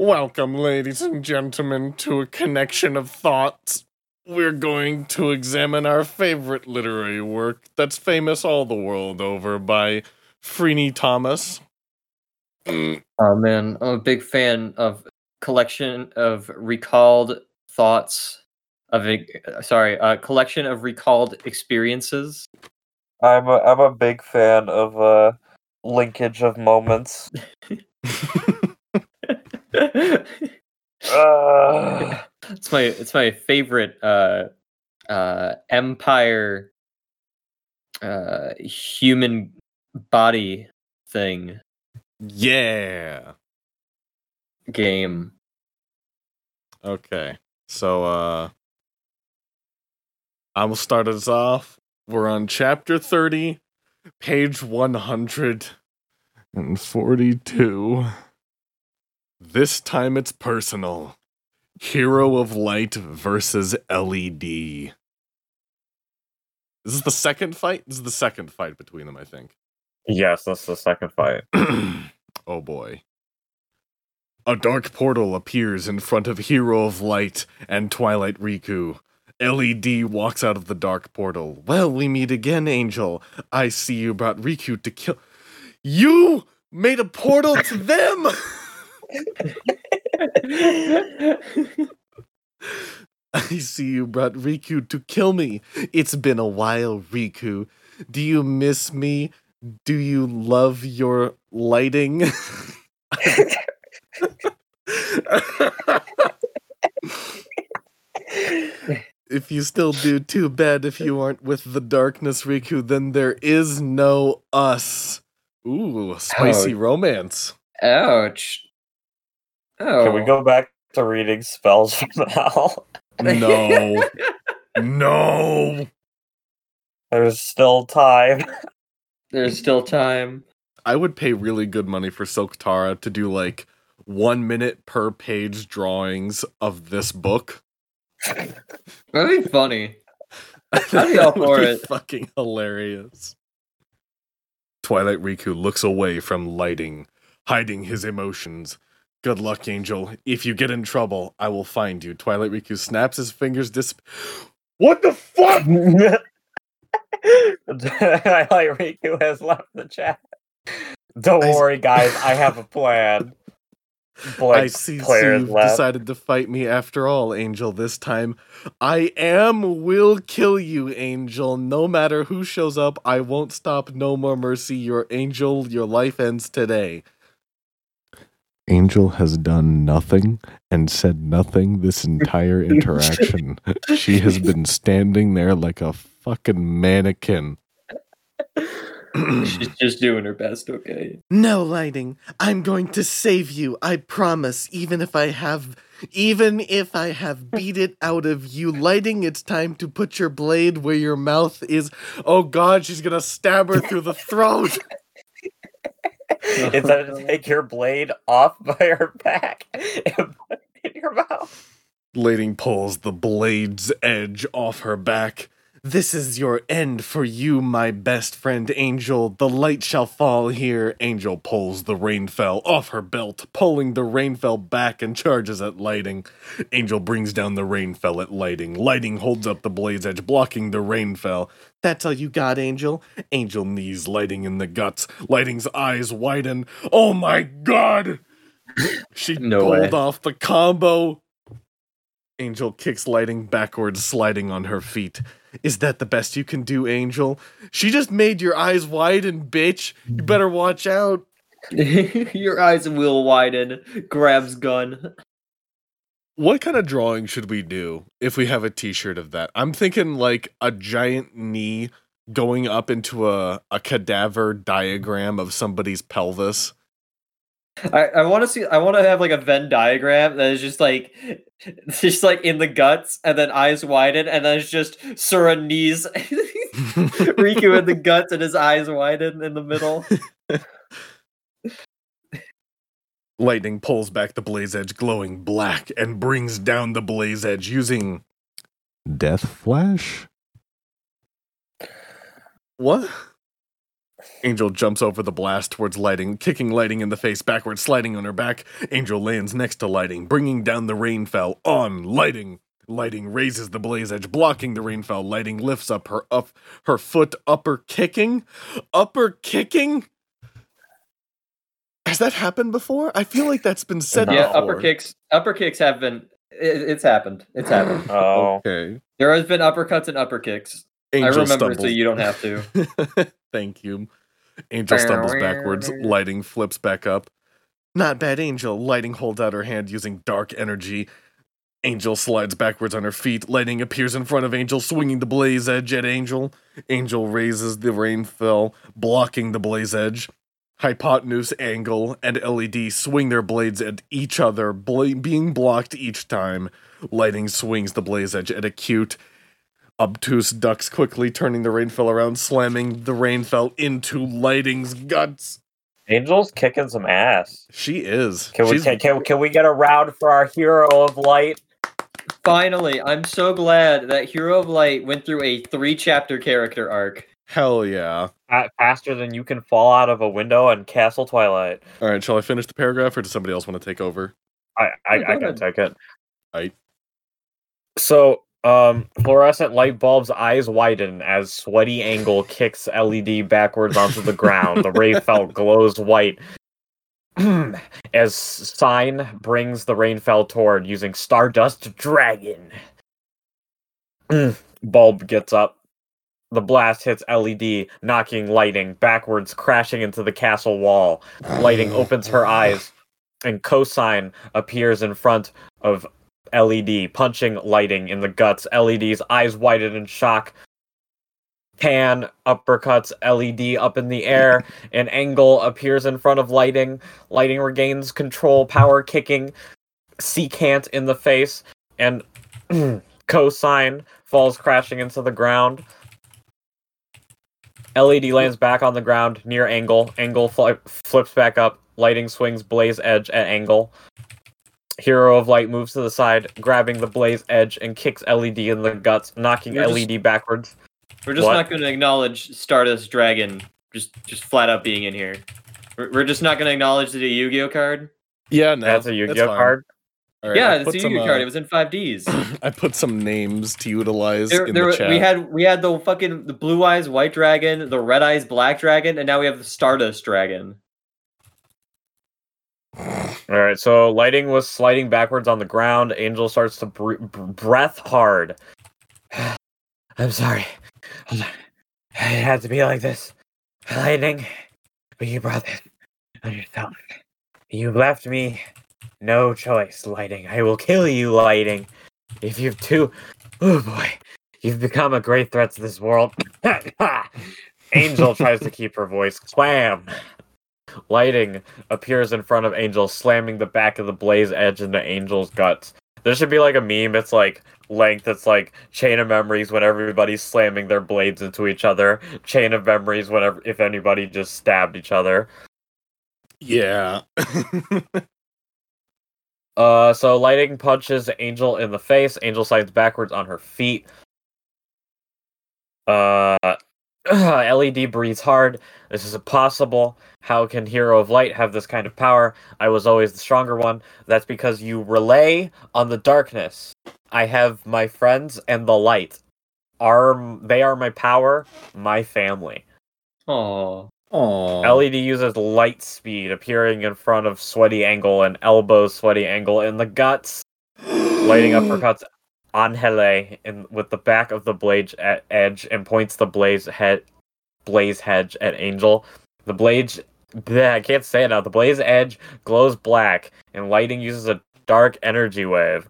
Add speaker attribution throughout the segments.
Speaker 1: Welcome, ladies and gentlemen, to a connection of thoughts. We're going to examine our favorite literary work that's famous all the world over by Freeney Thomas.
Speaker 2: Oh man, I'm a big fan of collection of recalled thoughts of a sorry, a collection of recalled experiences.
Speaker 3: I'm a, I'm a big fan of uh linkage of moments. Uh,
Speaker 2: it's my it's my favorite uh uh empire uh human body thing
Speaker 1: yeah.
Speaker 2: game.
Speaker 1: Okay. So uh I will start us off. We're on chapter 30, page 142. This time it's personal. Hero of Light versus LED. This is the second fight? This is the second fight between them, I think.
Speaker 3: yes, that's the second fight.
Speaker 1: oh boy. A dark portal appears in front of Hero of Light and Twilight Riku. LED walks out of the dark portal. Well, we meet again, Angel. I see you brought Riku to kill. You made a portal to them! I see you brought Riku to kill me. It's been a while, Riku. Do you miss me? Do you love your lighting? if you still do, too bad if you aren't with the darkness, Riku, then there is no us. Ooh, spicy romance.
Speaker 2: Ouch. Oh.
Speaker 3: Can we oh. go back to reading spells from now?
Speaker 1: No. no.
Speaker 3: There's still time.
Speaker 2: There's still time.
Speaker 1: I would pay really good money for Silk Tara to do like one minute per page drawings of this book.
Speaker 2: That'd be funny.
Speaker 1: That
Speaker 2: be all
Speaker 1: would
Speaker 2: for
Speaker 1: be
Speaker 2: it.
Speaker 1: Fucking hilarious. Twilight Riku looks away from lighting, hiding his emotions. Good luck, Angel. If you get in trouble, I will find you. Twilight Riku snaps his fingers. Dis. What the fuck?
Speaker 3: Highlight Riku has left the chat. Don't
Speaker 1: I
Speaker 3: worry, guys. I have a plan. Blake
Speaker 1: I see. So you've
Speaker 3: left.
Speaker 1: decided to fight me after all, Angel. This time, I am will kill you, Angel. No matter who shows up, I won't stop. No more mercy. Your Angel, your life ends today. Angel has done nothing and said nothing this entire interaction. she has been standing there like a fucking mannequin.
Speaker 2: She's just doing her best, okay?
Speaker 1: No, Lighting. I'm going to save you. I promise. Even if I have, even if I have beat it out of you, Lighting. It's time to put your blade where your mouth is. Oh God, she's gonna stab her through the throat.
Speaker 3: Instead uh-huh. to take your blade off by her back and put it in your mouth.
Speaker 1: Lighting pulls the blade's edge off her back. This is your end for you, my best friend Angel. The light shall fall here. Angel pulls the rainfell off her belt, pulling the rainfell back and charges at Lighting. Angel brings down the rainfell at Lighting. Lighting holds up the blade's edge, blocking the rainfell. That's all you got, Angel? Angel knees Lighting in the guts. Lighting's eyes widen. Oh my god! She
Speaker 2: No
Speaker 1: pulled
Speaker 2: way.
Speaker 1: off the combo. Angel kicks Lighting backwards, sliding on her feet. Is that the best you can do, Angel? She just made your eyes widen, bitch. You better watch out.
Speaker 2: Your eyes will widen. Grabs gun.
Speaker 1: What kind of drawing should we do if we have a t-shirt of that? I'm thinking like a giant knee going up into a, a cadaver diagram of somebody's pelvis.
Speaker 2: I, I want to see. I want to have like a Venn diagram that is just like, just like in the guts, and then eyes widen, and then it's just Sora knees, Riku in the guts, and his eyes widen in the middle.
Speaker 1: Lightning pulls back the blaze edge, glowing black, and brings down the blaze edge using Death Flash. What? Angel jumps over the blast towards Lighting, kicking Lighting in the face backwards, sliding on her back. Angel lands next to Lighting, bringing down the rainfell on Lighting. Lighting raises the blaze edge, blocking the rainfell. Lighting lifts up her up her foot, upper kicking, upper kicking. Has that happened before? I feel like that's been said
Speaker 2: Yeah,
Speaker 1: before.
Speaker 2: upper kicks. Upper kicks have been. It, it's happened. It's happened.
Speaker 3: Oh,
Speaker 1: Okay.
Speaker 2: There has been uppercuts and upper kicks.
Speaker 1: Angel
Speaker 2: I remember,
Speaker 1: stumbles.
Speaker 2: so you don't have to.
Speaker 1: Thank you. Angel stumbles backwards, lighting flips back up. Not bad, Angel. Lighting holds out her hand using dark energy. Angel slides backwards on her feet. Lighting appears in front of Angel, swinging the blaze edge at Angel. Angel raises the rainfell, blocking the blaze edge. Hypotenuse, Angle, and LED swing their blades at each other, bla- being blocked each time. Lighting swings the blaze edge at acute. Obtuse ducks quickly, turning the rainfell around, slamming the rainfell into Lighting's guts.
Speaker 3: Angel's kicking some ass.
Speaker 1: She is.
Speaker 3: Can we can, can, can we get a round for our hero of light?
Speaker 2: Finally, I'm so glad that Hero of Light went through a three chapter character arc.
Speaker 1: Hell yeah.
Speaker 3: Fa- Faster than you can fall out of a window in Castle Twilight.
Speaker 1: All right, shall I finish the paragraph or does somebody else want to take over?
Speaker 3: I I,
Speaker 2: Yeah, go
Speaker 3: I can
Speaker 2: ahead.
Speaker 3: take it.
Speaker 1: I...
Speaker 3: So, um, fluorescent light bulb's eyes widen as sweaty angle kicks LED backwards onto the ground. the rainfell glows white. as sign brings the rainfell toward using Stardust Dragon. Bulb gets up. The blast hits LED, knocking lighting backwards, crashing into the castle wall. Lighting opens her eyes, and cosine appears in front of LED, punching lighting in the guts. LED's eyes widen in shock. Pan uppercuts LED up in the air. An angle appears in front of lighting. Lighting regains control, power kicking secant in the face, and cosine falls crashing into the ground. LED lands back on the ground near angle. Angle fli flips back up. Lighting swings blaze edge at angle. Hero of Light moves to the side, grabbing the blaze edge and kicks LED in the guts, knocking
Speaker 2: You're just-
Speaker 3: LED backwards.
Speaker 2: We're just
Speaker 3: What?
Speaker 2: not going to acknowledge Stardust Dragon just just flat out being in here. We're, we're just not going to acknowledge the Yu-Gi-Oh card.
Speaker 1: Yeah, no.
Speaker 3: That's a Yu-Gi-Oh card.
Speaker 1: All right,
Speaker 2: yeah,
Speaker 1: I
Speaker 2: it's a Yu-Gi-Oh
Speaker 1: uh,
Speaker 2: card. It was in 5Ds.
Speaker 1: I put some names to utilize
Speaker 2: There,
Speaker 1: in
Speaker 2: there,
Speaker 1: the chat.
Speaker 2: we had we had the fucking the blue eyes white dragon, the red eyes black dragon, and now we have the Stardust Dragon.
Speaker 3: All right, so lighting was sliding backwards on the ground. Angel starts to br- br- breath hard. I'm sorry. Hold on. It had to be like this. Lightning, but you brought it on yourself. You left me no choice, Lighting. I will kill you, Lighting. If you've too. Oh boy. You've become a great threat to this world. Angel tries to keep her voice. Slam! Lighting appears in front of Angel, slamming the back of the blaze edge into Angel's guts. There should be like a meme. It's like length. It's like chain of memories when everybody's slamming their blades into each other. Chain of memories whenever if anybody just stabbed each other.
Speaker 1: yeah.
Speaker 3: Uh, so lighting punches Angel in the face. Angel slides backwards on her feet. Uh, LED breathes hard. This is impossible. How can Hero of Light have this kind of power? I was always the stronger one. That's because you relay on the darkness. I have my friends and the light. Are they are my power, my family.
Speaker 2: Oh,
Speaker 1: Aww.
Speaker 3: LED uses light speed, appearing in front of Sweaty Angle and elbows Sweaty Angle in the guts, lighting uppercuts on Hele in with the back of the blade e- edge and points the blaze head blaze hedge at Angel. The blade bleh, I can't say it now. The blaze edge glows black, and lighting uses a dark energy wave.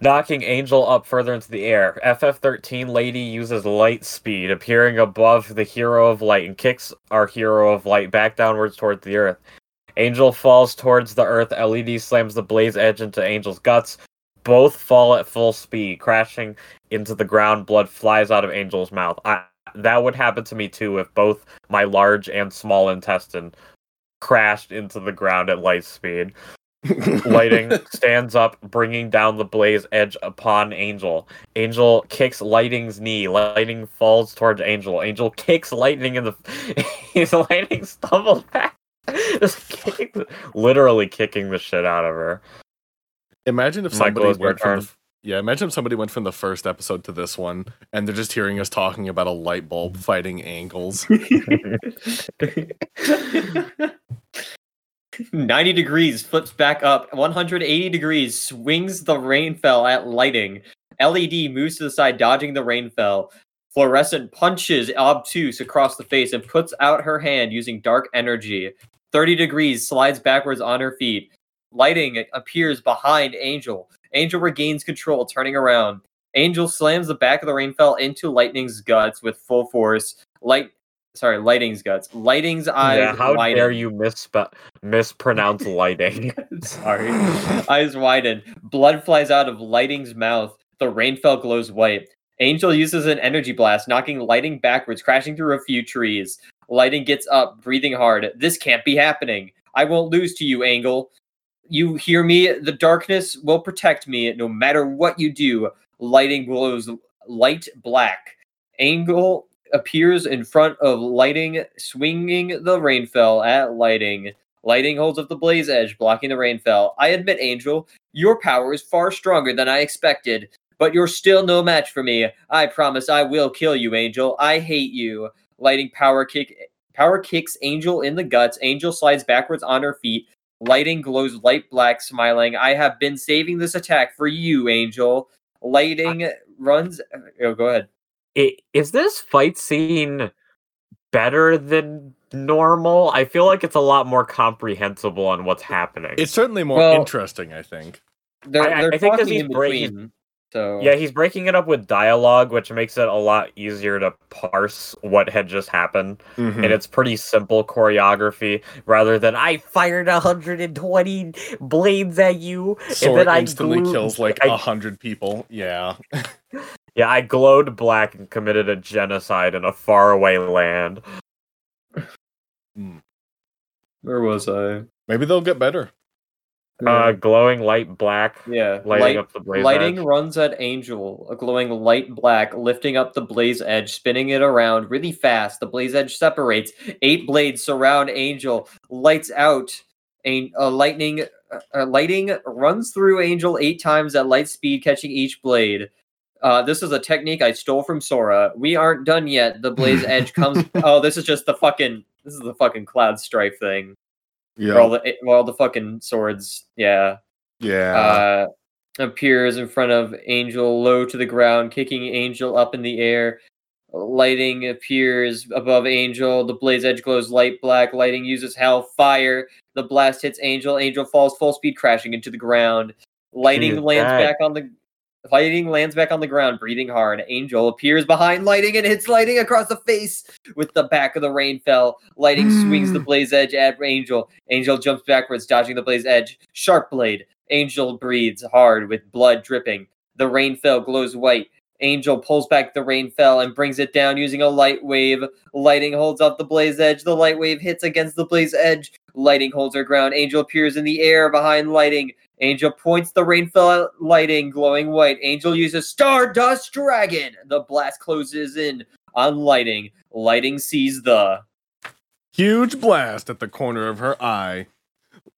Speaker 3: Knocking Angel up further into the air. FF13 Lady uses light speed, appearing above the Hero of Light, and kicks our Hero of Light back downwards towards the earth. Angel falls towards the earth. LED slams the blaze edge into Angel's guts. Both fall at full speed, crashing into the ground. Blood flies out of Angel's mouth. I, that would happen to me too if both my large and small intestine crashed into the ground at light speed. Lighting stands up, bringing down the blaze edge upon Angel. Angel kicks Lighting's knee. Lighting falls towards Angel. Angel kicks Lightning in the. Lightning stumbles back, just kicking, the- literally kicking the shit out of her.
Speaker 1: Imagine if
Speaker 3: Michael,
Speaker 1: somebody
Speaker 3: it's
Speaker 1: went from the, yeah, imagine if somebody went from the first episode to this one, and they're just hearing us talking about a light bulb fighting angles.
Speaker 2: 90 degrees flips back up 180 degrees swings the rainfell at lighting led moves to the side dodging the rainfell fluorescent punches obtuse across the face and puts out her hand using dark energy 30 degrees slides backwards on her feet lighting appears behind angel angel regains control turning around angel slams the back of the rainfell into lightning's guts with full force light sorry lighting's guts lighting's eyes
Speaker 3: yeah, how
Speaker 2: widen.
Speaker 3: dare you misspe- mispronounce lighting?
Speaker 2: Sorry. Eyes widen. Blood flies out of Lighting's mouth. The rainfell glows white. Angel uses an energy blast, knocking Lighting backwards, crashing through a few trees. Lighting gets up, breathing hard. This can't be happening. I won't lose to you, Angle. You hear me? The darkness will protect me no matter what you do. Lighting glows light black. Angle appears in front of Lighting, swinging the rainfell at Lighting. Lighting holds up the blaze edge, blocking the rainfell. I admit, Angel, your power is far stronger than I expected, but you're still no match for me. I promise I will kill you, Angel. I hate you. Lighting power kick power kicks Angel in the guts. Angel slides backwards on her feet. Lighting glows light black, smiling. I have been saving this attack for you, Angel. Lighting runs. Oh, go ahead.
Speaker 3: Is this fight scene better than normal? I feel like it's a lot more comprehensible on what's happening.
Speaker 1: It's certainly more
Speaker 2: Well-
Speaker 1: interesting, I think.
Speaker 2: They're,
Speaker 3: I- I-
Speaker 2: they're
Speaker 3: I think 'cause
Speaker 2: talking
Speaker 3: he's
Speaker 2: in
Speaker 3: bra- he's-
Speaker 2: between. So
Speaker 3: yeah, he's breaking it up with dialogue, which makes it a lot easier to parse what had just happened.
Speaker 1: Mhm.
Speaker 3: And it's pretty simple choreography rather than I fired 120 blades at you.
Speaker 1: Sora
Speaker 3: then I
Speaker 1: instantly kills like a hundred people. Yeah.
Speaker 3: Yeah, I glowed black and committed a genocide in a faraway land.
Speaker 2: where was I?
Speaker 1: Maybe they'll get better.
Speaker 3: Uh, glowing light black,
Speaker 2: yeah,
Speaker 3: lighting
Speaker 2: light,
Speaker 3: up the blaze
Speaker 2: lighting
Speaker 3: edge.
Speaker 2: runs at Angel, a glowing light black, lifting up the blaze edge, spinning it around really fast. The blaze edge separates. Eight blades surround Angel, lights out. A, a lightning, uh, lighting runs through Angel eight times at light speed, catching each blade. Uh, this is a technique I stole from Sora. We aren't done yet. The blaze edge comes. oh, this is just the fucking. This is the fucking cloud strife thing. Where all the where all the fucking swords. Yeah
Speaker 1: Yeah.
Speaker 2: uh, appears in front of Angel, low to the ground, kicking Angel up in the air. Lighting appears above Angel. The blaze edge glows light black. Lighting uses hell fire. The blast hits Angel. Angel falls full speed, crashing into the ground. Lighting lands
Speaker 3: dead.
Speaker 2: back on the. Lighting lands back on the ground, breathing hard. Angel appears behind Lighting and hits Lighting across the face with the back of the rainfell. Lighting swings the hmm. blaze edge at Angel. Angel jumps backwards, dodging the blaze edge. Sharp blade. Angel breathes hard with blood dripping. The rainfell glows white. Angel pulls back the rainfell and brings it down using a light wave. Lighting holds up the blaze edge. The light wave hits against the blaze edge. Lighting holds her ground. Angel appears in the air behind Lighting. Angel points the rainfell at Lighting, glowing white. Angel uses Stardust Dragon. The blast closes in on Lighting. Lighting sees the.
Speaker 1: Huge blast at the corner of her eye.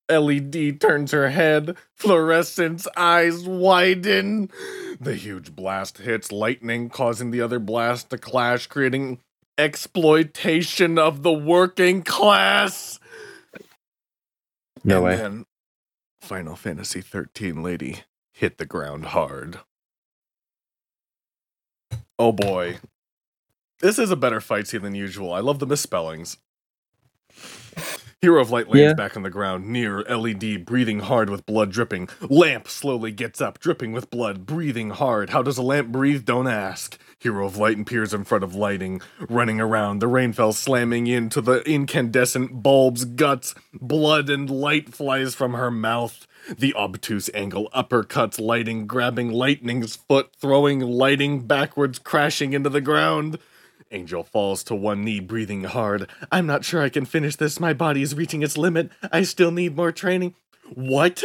Speaker 1: LED turns her head. Fluorescence eyes widen. The huge blast hits lightning, causing the other blast to clash, creating exploitation of the working class.
Speaker 3: No
Speaker 1: and
Speaker 3: way.
Speaker 1: Then Final Fantasy 13 lady hit the ground hard. Oh boy. This is a better fight scene than usual. I love the misspellings. Hero of Light lands
Speaker 2: Yeah.
Speaker 1: back on the ground near LED, breathing hard with blood dripping. Lamp slowly gets up, dripping with blood, breathing hard. How does a lamp breathe? Don't ask. Hero of Light appears in front of lighting, running around. The rainfell slamming into the incandescent bulb's guts. Blood and light flies from her mouth. The obtuse angle uppercuts lighting, grabbing lightning's foot, throwing lighting backwards, crashing into the ground. Angel falls to one knee, breathing hard. I'm not sure I can finish this. My body is reaching its limit. I still need more training. What?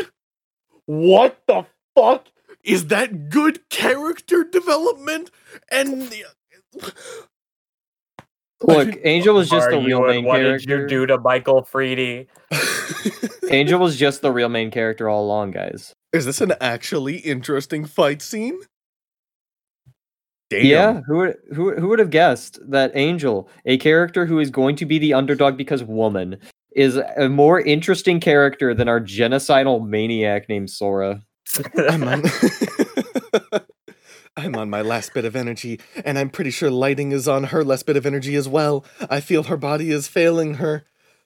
Speaker 1: What the fuck? Is that good character development? And
Speaker 2: Look, Angel was just
Speaker 3: Are
Speaker 2: the real
Speaker 3: and
Speaker 2: main
Speaker 3: what
Speaker 2: character.
Speaker 3: did you do to Michael Freeney?
Speaker 2: Angel was just the real main character all along, guys.
Speaker 1: is this an actually interesting fight scene? Damn.
Speaker 2: Yeah, who would who who would have guessed that Angel, a character who is going to be the underdog because woman, is a more interesting character than our genocidal maniac named Sora.
Speaker 1: I'm on. I'm on my last bit of energy, and I'm pretty sure lighting is on her last bit of energy as well. I feel her body is failing her.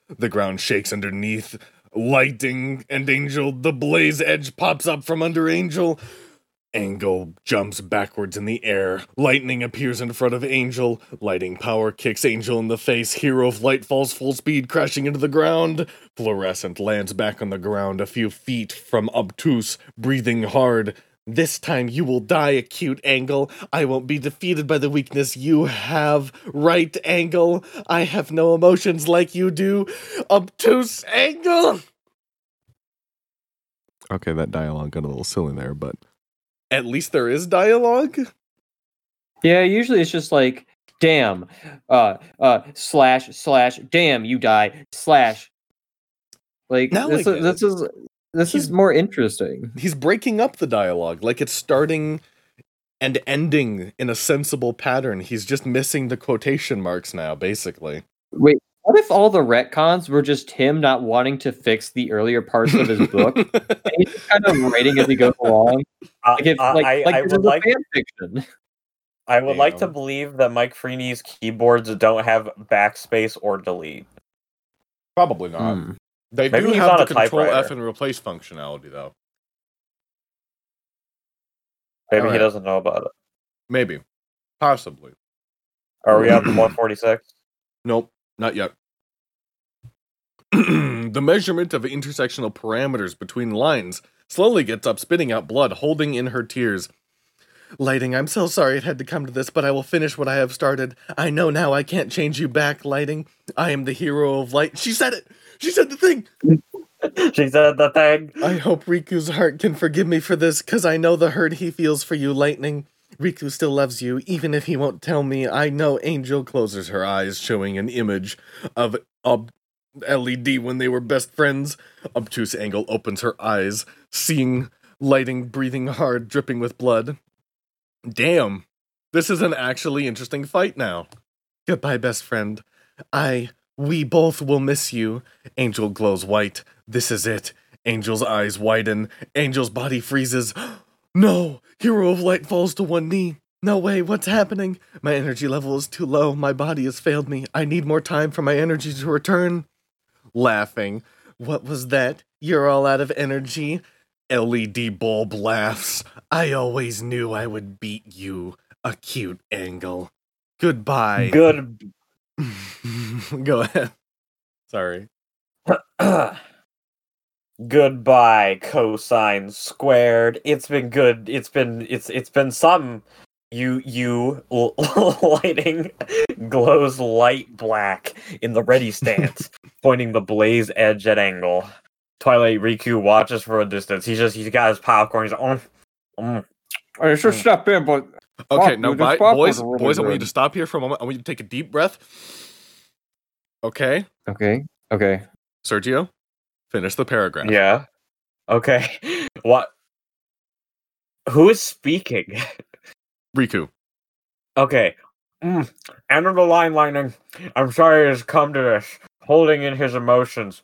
Speaker 1: The ground shakes underneath. Lighting and Angel, the blaze edge pops up from under Angel. Angel jumps backwards in the air. Lightning appears in front of Angel. Lighting power kicks Angel in the face. Hero of Light falls full speed, crashing into the ground. Fluorescent lands back on the ground a few feet from Obtuse, breathing hard. This time you will die, acute angle. I won't be defeated by the weakness you have. Right angle. I have no emotions like you do. Obtuse angle. Okay, that dialogue got a little silly there, but at least there is dialogue.
Speaker 2: Yeah, usually it's just like, damn, uh, uh, slash, slash, damn, you die, slash. Like
Speaker 1: Now
Speaker 2: this,
Speaker 1: I
Speaker 2: is, this is this
Speaker 1: He's-
Speaker 2: is more interesting.
Speaker 1: He's breaking up the dialogue, like it's starting and ending in a sensible pattern. He's just missing the quotation marks now, basically.
Speaker 2: Wait, what if all the retcons were just him not wanting to fix the earlier parts of his book? and he's just kind of writing as he goes along.
Speaker 3: Uh,
Speaker 2: Like if
Speaker 3: uh,
Speaker 2: like,
Speaker 3: I,
Speaker 2: like
Speaker 3: I would like
Speaker 2: fan fiction.
Speaker 3: I would like to believe that Mike Freeney's keyboards don't have backspace or delete.
Speaker 1: Probably not.
Speaker 2: Hmm.
Speaker 1: They
Speaker 3: Maybe
Speaker 1: do have the control F and replace functionality, though.
Speaker 3: Maybe he doesn't know about it.
Speaker 1: Maybe. Possibly.
Speaker 3: Are we at the 146?
Speaker 1: Nope, not yet. the measurement of intersectional parameters between lines slowly gets up, spitting out blood, holding in her tears. Lighting, I'm so sorry it had to come to this, but I will finish what I have started. I know now I can't change you back, Lighting. I am the hero of light. She said it! She said the thing!
Speaker 3: she said the thing.
Speaker 1: I hope Riku's heart can forgive me for this, cause I know the hurt he feels for you, Lightning. Riku still loves you, even if he won't tell me. I know Angel closes her eyes, showing an image of Ob- LED when they were best friends. Obtuse Angle opens her eyes, seeing Lighting breathing hard, dripping with blood. Damn, this is an actually interesting fight now. Goodbye, best friend. I, we both will miss you. Angel glows white. This is it. Angel's eyes widen. Angel's body freezes. no! Hero of Light falls to one knee. No way, what's happening? My energy level is too low. My body has failed me. I need more time for my energy to return. Laughing. What was that? You're all out of energy? LED bulb laughs. I always knew I would beat you. A cute angle. Goodbye.
Speaker 3: Good.
Speaker 1: Go ahead. Sorry.
Speaker 3: Goodbye, cosine squared. It's been good. It's been it's it's been some. You you l- lighting glows light black in the ready stance, pointing the blaze edge at angle. Twilight Riku watches for a distance. He's just he's got his popcorn. He's like, mm, mm.
Speaker 2: I should step in, but
Speaker 1: Okay,
Speaker 2: Fuck,
Speaker 1: now,
Speaker 2: dude, this
Speaker 1: bi-
Speaker 2: popcorn's
Speaker 1: boys,
Speaker 2: really
Speaker 1: boys, I want you to stop here for a moment. I want you to take a deep breath. Okay,
Speaker 2: okay, okay.
Speaker 1: Sergio, finish the paragraph.
Speaker 3: yeah. Okay. What? Who is speaking?
Speaker 1: Riku.
Speaker 3: Okay. Mm. End of the line, Lightning. I'm sorry it's come to this. Holding in his emotions.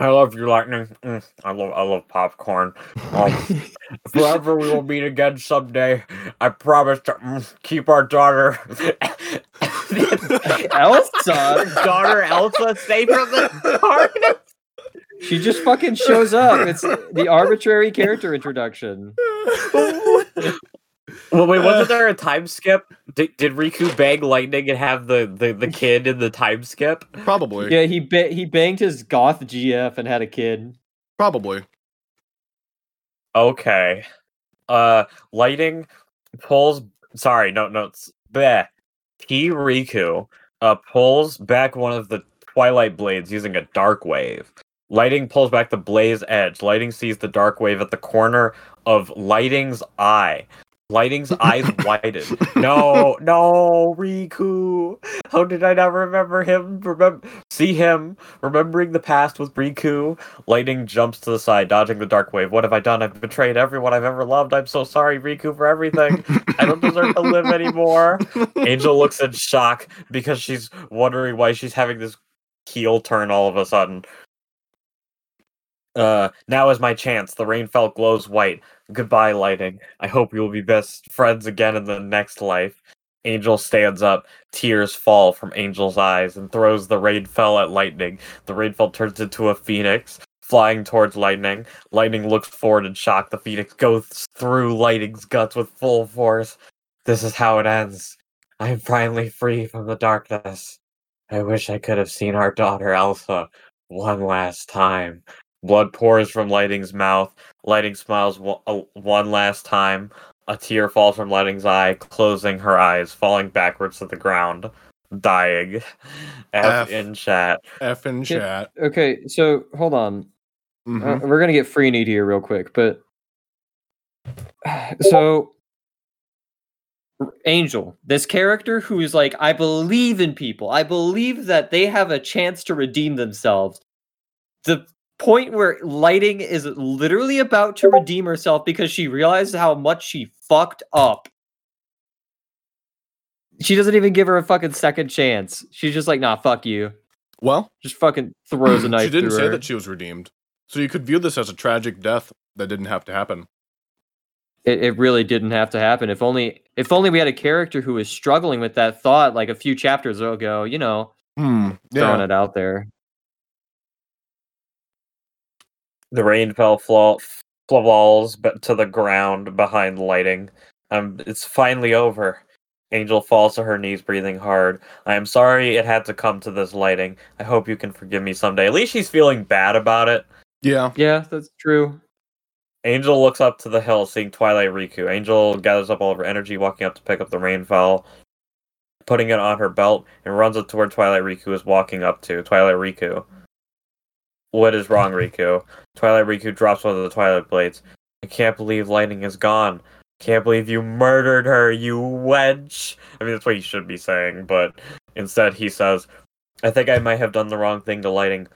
Speaker 3: I love you, Lightning. Mm. I love I love popcorn. Um, forever we will meet again someday. I promise to mm, keep our daughter
Speaker 2: Elsa,
Speaker 3: daughter Elsa safe from the darkness.
Speaker 2: She just fucking shows up. It's the arbitrary character introduction.
Speaker 3: Well, wait, wasn't there a time skip? Did, did Riku bang Lightning and have the, the, the kid in the time skip?
Speaker 1: Probably.
Speaker 2: Yeah, he ba- he banged his goth GF and had a kid.
Speaker 1: Probably.
Speaker 3: Okay. Uh, lighting pulls. Sorry, no, no. It's, bleh. T Riku uh pulls back one of the Twilight blades using a dark wave. Lighting pulls back the blaze edge. Lighting sees the dark wave at the corner of Lighting's eye. Lighting's eyes widen. No, no, Riku. How did I not remember him? Remember, see him remembering the past with Riku. Lighting jumps to the side, dodging the dark wave. What have I done? I've betrayed everyone I've ever loved. I'm so sorry, Riku, for everything. I don't deserve to live anymore. Angel looks in shock because she's wondering why she's having this heel turn all of a sudden. Uh, now is my chance. The rain felt glows white. Goodbye, lighting. I hope we will be best friends again in the next life. Angel stands up. Tears fall from Angel's eyes and throws the rainfell at lightning. The rainfell turns into a phoenix, flying towards lightning. Lightning looks forward in shock. The phoenix goes through lightning's guts with full force. This is how it ends. I am finally free from the darkness. I wish I could have seen our daughter Elsa one last time. Blood pours from Lighting's mouth. Lighting smiles one, uh, one last time. A tear falls from Lighting's eye, closing her eyes, falling backwards to the ground, dying. F,
Speaker 1: F.
Speaker 3: in chat.
Speaker 1: F in
Speaker 2: Can-
Speaker 1: chat.
Speaker 2: Okay, so hold on.
Speaker 1: Mhm.
Speaker 2: Uh, we're gonna get free need here real quick, but so Angel, this character who is like, I believe in people. I believe that they have a chance to redeem themselves. The point where Lighting is literally about to redeem herself because she realized how much she fucked up. She doesn't even give her a fucking second chance. She's just like, nah, fuck you.
Speaker 1: Well,
Speaker 2: Just fucking throws a knife
Speaker 1: she didn't say
Speaker 2: her.
Speaker 1: that she was redeemed. So you could view this as a tragic death that didn't have to happen.
Speaker 2: it, it really didn't have to happen. If only if only we had a character who was struggling with that thought like a few chapters ago, you know,
Speaker 1: Hmm.
Speaker 2: throwing it out there.
Speaker 3: The rainfell flaw- falls but to the ground behind lighting. Um, it's finally over. Angel falls to her knees, breathing hard. I am sorry it had to come to this lighting. I hope you can forgive me someday. At least she's feeling bad about it.
Speaker 1: Yeah.
Speaker 2: Yeah, that's true.
Speaker 3: Angel looks up to the hill, seeing Twilight Riku. Angel gathers up all of her energy, walking up to pick up the rainfell, putting it on her belt, and runs up to where Twilight Riku is walking up to. Twilight Riku. What is wrong, Riku? Twilight Riku drops one of the Twilight Blades. I can't believe Lightning is gone. Can't believe you murdered her, you wench. I mean, that's what he should be saying, but instead he says, I think I might have done the wrong thing to Lighting.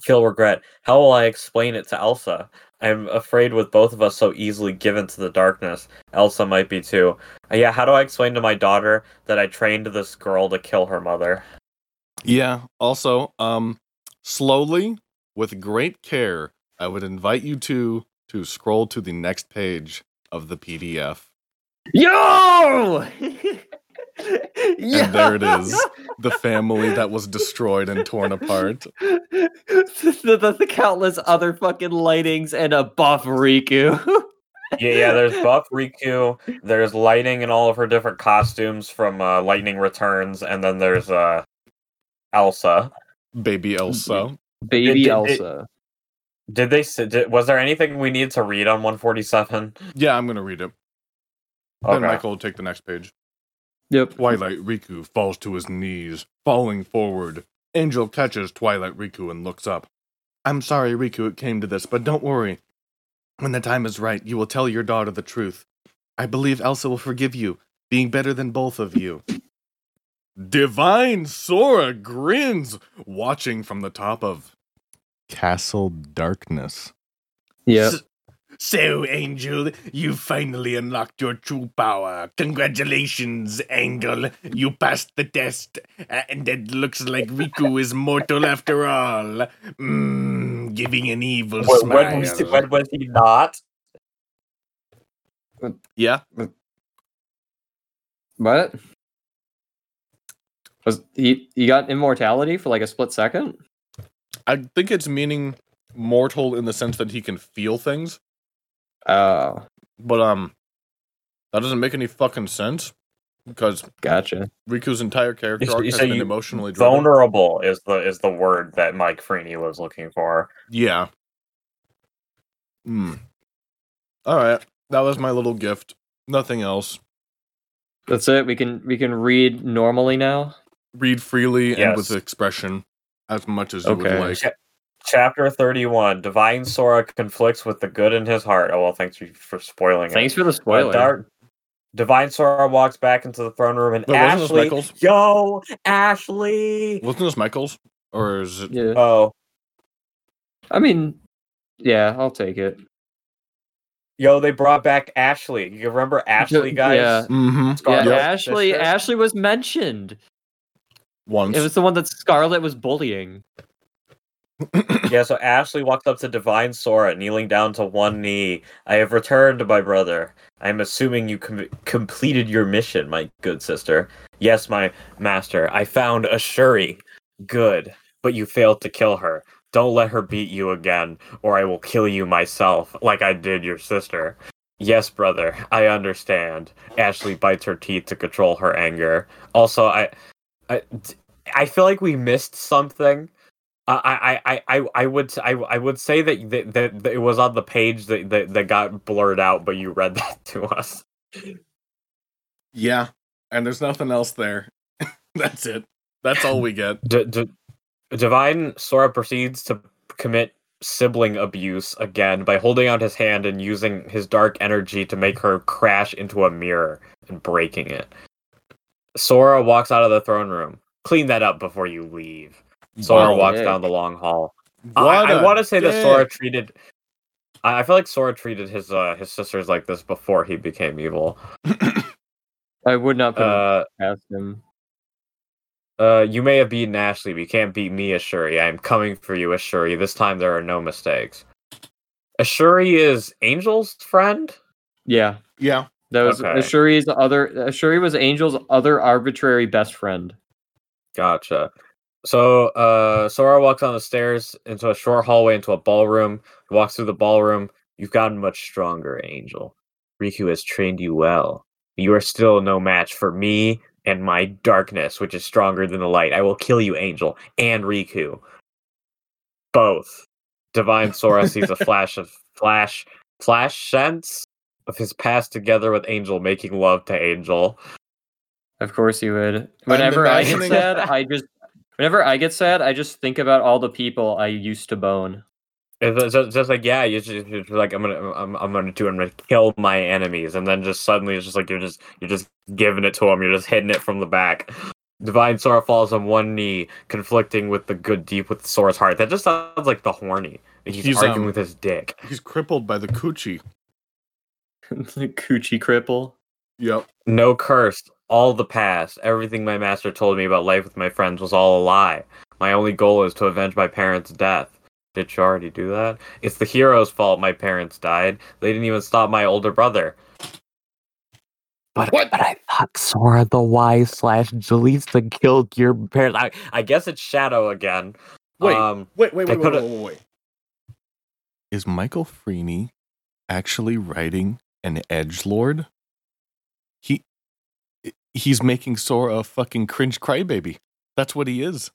Speaker 3: Feel regret. How will I explain it to Elsa? I'm afraid with both of us so easily given to the darkness. Elsa might be too. Uh, yeah, how do I explain to my daughter that I trained this girl to kill her mother?
Speaker 1: Yeah. Also, um, slowly, with great care, I would invite you to to scroll to the next page of the PDF.
Speaker 2: Yo!
Speaker 1: And there it is. The family that was destroyed and torn apart.
Speaker 2: the, the, the countless other fucking lightings and a buff Riku.
Speaker 3: Yeah, yeah, there's Buff Riku, there's Lightning in all of her different costumes from uh, Lightning Returns, and then there's uh, Elsa.
Speaker 1: Baby Elsa.
Speaker 2: Baby
Speaker 3: did- did-
Speaker 2: Elsa.
Speaker 3: Did they? s- Did, was there anything we need to read on 147?
Speaker 1: Yeah, I'm gonna read it. Then
Speaker 3: Okay.
Speaker 1: Michael will take the next page.
Speaker 2: Yep.
Speaker 1: Twilight Riku falls to his knees, falling forward. Angel catches Twilight Riku and looks up. I'm sorry, Riku, it came to this, but don't worry. When the time is right, you will tell your daughter the truth. I believe Elsa will forgive you, being better than both of you. Divine Sora grins, watching from the top of Castle Darkness.
Speaker 2: Yep.
Speaker 1: So, Angel, you finally unlocked your true power. Congratulations, Angel. You passed the test, uh, and it looks like Riku is mortal after all. Mmm, giving an evil
Speaker 3: When,
Speaker 1: smile.
Speaker 3: when, was, when was he not?
Speaker 1: yeah,
Speaker 2: What? Was he he got immortality for like a split second?
Speaker 1: I think it's meaning mortal in the sense that he can feel things,
Speaker 2: Oh,
Speaker 1: but um, that doesn't make any fucking sense because
Speaker 2: gotcha.
Speaker 1: Riku's entire character arc
Speaker 3: you-
Speaker 1: has
Speaker 3: so
Speaker 1: been
Speaker 3: you-
Speaker 1: emotionally driven.
Speaker 3: Vulnerable is the is the word that Mike Freeney was looking for.
Speaker 1: Yeah. Hmm. All right. That was my little gift. Nothing else.
Speaker 2: That's it. We can we can read normally now.
Speaker 1: Read freely and with expression as much as you
Speaker 2: Okay.
Speaker 1: would like.
Speaker 3: Chapter 31 Divine Sora conflicts with the good in his heart. Oh, well, thanks for- for spoiling
Speaker 2: Thanks
Speaker 3: it.
Speaker 2: for the
Speaker 3: Uh,
Speaker 2: spoiler.
Speaker 3: Dark, Divine Sora walks back into the throne room and
Speaker 1: Wait,
Speaker 3: Ashley.
Speaker 1: Michaels?
Speaker 3: Yo, Ashley.
Speaker 1: Wasn't this Michaels? Or is it?
Speaker 2: yeah.
Speaker 3: Oh,
Speaker 2: I mean, yeah, I'll take it.
Speaker 3: yo, they brought back Ashley. You remember Ashley, guys?
Speaker 2: yeah.
Speaker 1: Mm-hmm.
Speaker 2: Yeah,
Speaker 3: Scarlet
Speaker 2: Ashley.
Speaker 3: sister?
Speaker 2: Ashley was mentioned.
Speaker 1: Once.
Speaker 2: It was the one that Scarlet was bullying.
Speaker 3: Yeah, so Ashley walked up to Divine Sora, kneeling down to one knee. I have returned, my brother. I am assuming you com- completed your mission, my good sister. Yes, my master. I found Ashuri. Good, but you failed to kill her. Don't let her beat you again, or I will kill you myself, like I did your sister. Yes, brother, I understand. Ashley bites her teeth to control her anger. Also, I, I, I feel like we missed something. I, I, I, I, I would, I, I would say that, that, that, that it was on the page that, that, that got blurred out, but you read that to us.
Speaker 1: yeah. And there's nothing else there. That's it. That's all we get.
Speaker 3: D- D- Divine Sora proceeds to commit sibling abuse again by holding out his hand and using his dark energy to make her crash into a mirror and breaking it. Sora walks out of the throne room. Clean that up before you leave. Sora
Speaker 1: Wow.
Speaker 3: walks
Speaker 2: dick.
Speaker 3: down the long hall.
Speaker 1: What
Speaker 3: I, I
Speaker 1: a
Speaker 3: want to say that Sora treated. I I feel like Sora treated his uh, his sisters like this before he became evil.
Speaker 2: I would not put it
Speaker 3: Uh,
Speaker 2: past him.
Speaker 3: uh, you may have beaten Ashley, but you can't beat me, Ashuri. I am coming for you, Ashuri. This time there are no mistakes. Ashuri is Angel's friend.
Speaker 2: Yeah,
Speaker 1: Yeah.
Speaker 2: That was
Speaker 3: Okay.
Speaker 2: Ashuri's other. Ashuri was Angel's other arbitrary best friend.
Speaker 3: Gotcha. So uh Sora walks on the stairs into a short hallway into a ballroom. He walks through the ballroom. You've gotten much stronger, Angel. Riku has trained you well. You are still no match for me and my darkness, which is stronger than the light. I will kill you, Angel, and Riku. Both. Divine Sora sees a flash of flash flash sense of his past together with Angel, making love to Angel.
Speaker 2: Of course he would. Whenever I get sad, I just. Whenever I get sad, I just think about all the people I used to bone.
Speaker 3: It's just, just like yeah, you just, you're just like I'm gonna I'm, I'm gonna do I'm gonna kill my enemies, and then just suddenly it's just like you're just you're just giving it to him. You're just hitting it from the back. Divine Sora falls on one knee, conflicting with the good deep with Sora's heart. That just sounds like the horny. He's,
Speaker 1: He's,
Speaker 3: arguing
Speaker 1: um,
Speaker 3: with his dick.
Speaker 1: He's crippled by the coochie.
Speaker 2: Coochie cripple.
Speaker 1: Yep.
Speaker 3: No curse. All the past. Everything my master told me about life with my friends was all a lie. My only goal is to avenge my parents' death. Did you already do that? It's the hero's fault my parents died. They didn't even stop my older brother. But,
Speaker 1: What?
Speaker 3: but I thought Sora the wise slash Jaleesa killed your parents. I, I guess it's Shadow again.
Speaker 1: Wait.
Speaker 3: Um,
Speaker 1: Wait, wait, wait, wait, wait, wait, wait. Is Michael Freeney actually writing an edge lord? He he's making Sora a fucking cringe crybaby. That's what he is.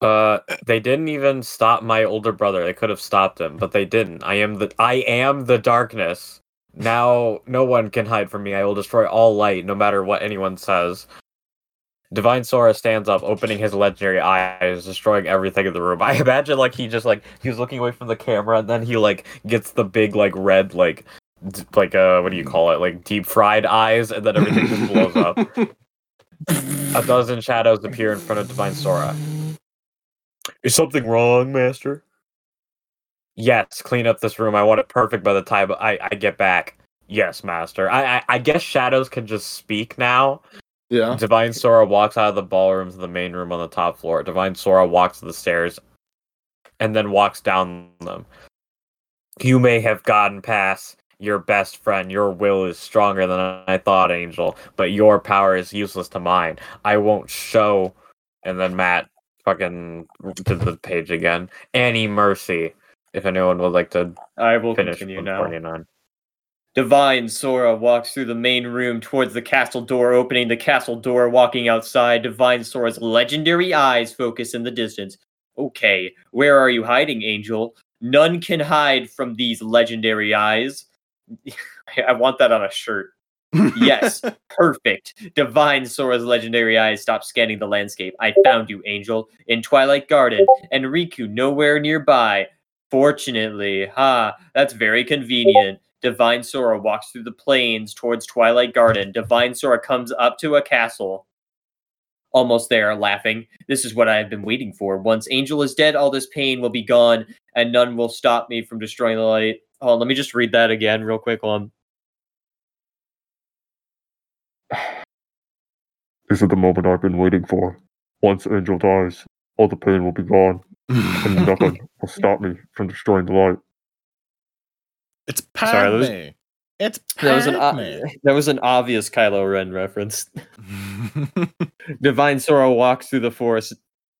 Speaker 3: Uh, they didn't even stop my older brother. They could have stopped him, but they didn't. I am the I am the darkness. Now no one can hide from me. I will destroy all light, no matter what anyone says. Divine Sora stands up, opening his legendary eyes, destroying everything in the room. I imagine like he just like he was looking away from the camera, and then he like gets the big like red like d- like uh what do you call it like deep fried eyes, and then everything just blows up. A dozen shadows appear in front of Divine Sora. Is something wrong, Master? Yes, clean up this room. I want it perfect by the time I, I get back. Yes, Master. I, I I guess shadows can just speak now.
Speaker 1: Yeah.
Speaker 3: Divine Sora walks out of the ballroom to the main room on the top floor. Divine Sora walks to the stairs and then walks down them. You may have gotten past your best friend. Your will is stronger than I thought, Angel, but your power is useless to mine. I won't show. And then Matt fucking did the page again. Any mercy. If anyone would like to
Speaker 2: I will
Speaker 3: finish
Speaker 2: continue now.
Speaker 3: 149.
Speaker 2: Divine Sora walks through the main room towards the castle door, opening the castle door, walking outside. Divine Sora's legendary eyes focus in the distance. Okay, where are you hiding, Angel? None can hide from these legendary eyes. I want that on a shirt. Yes, perfect. Divine Sora's legendary eyes stop scanning the landscape. I found you, Angel, in Twilight Garden, and Riku nowhere nearby. Fortunately, ha, that's very convenient. Divine Sora walks through the plains towards Twilight Garden. Divine Sora comes up to a castle. Almost there, laughing. This is what I have been waiting for. Once Angel is dead, all this pain will be gone, and none will stop me from destroying the light. Hold on, let me just read that again real quick. Hold on.
Speaker 4: This is the moment I've been waiting for. Once Angel dies, all the pain will be gone, and nothing will stop me from destroying the light.
Speaker 1: It's
Speaker 2: Sorry, that was-
Speaker 1: Padme. It's
Speaker 2: That was an o-
Speaker 1: Padme.
Speaker 2: that was an obvious Kylo Ren reference. Divine Sora walks through the forest.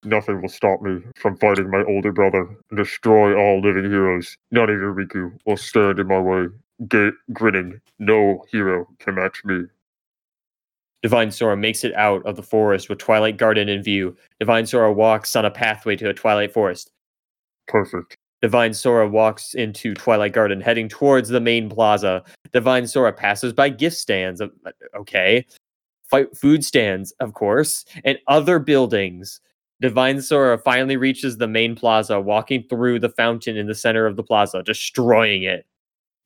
Speaker 4: Nothing will stop me from fighting my older brother and destroy all living heroes. Not even Riku will stand in my way, ga- grinning. No hero can match me.
Speaker 2: Divine Sora makes it out of the forest with Twilight Garden in view. Divine Sora walks on a pathway to a Twilight Forest.
Speaker 4: Perfect.
Speaker 2: Divine Sora walks into Twilight Garden, heading towards the main plaza. Divine Sora passes by gift stands, uh, okay, Fi- food stands, of course, and other buildings. Divine Sora finally reaches the main plaza, walking through the fountain in the center of the plaza, destroying it.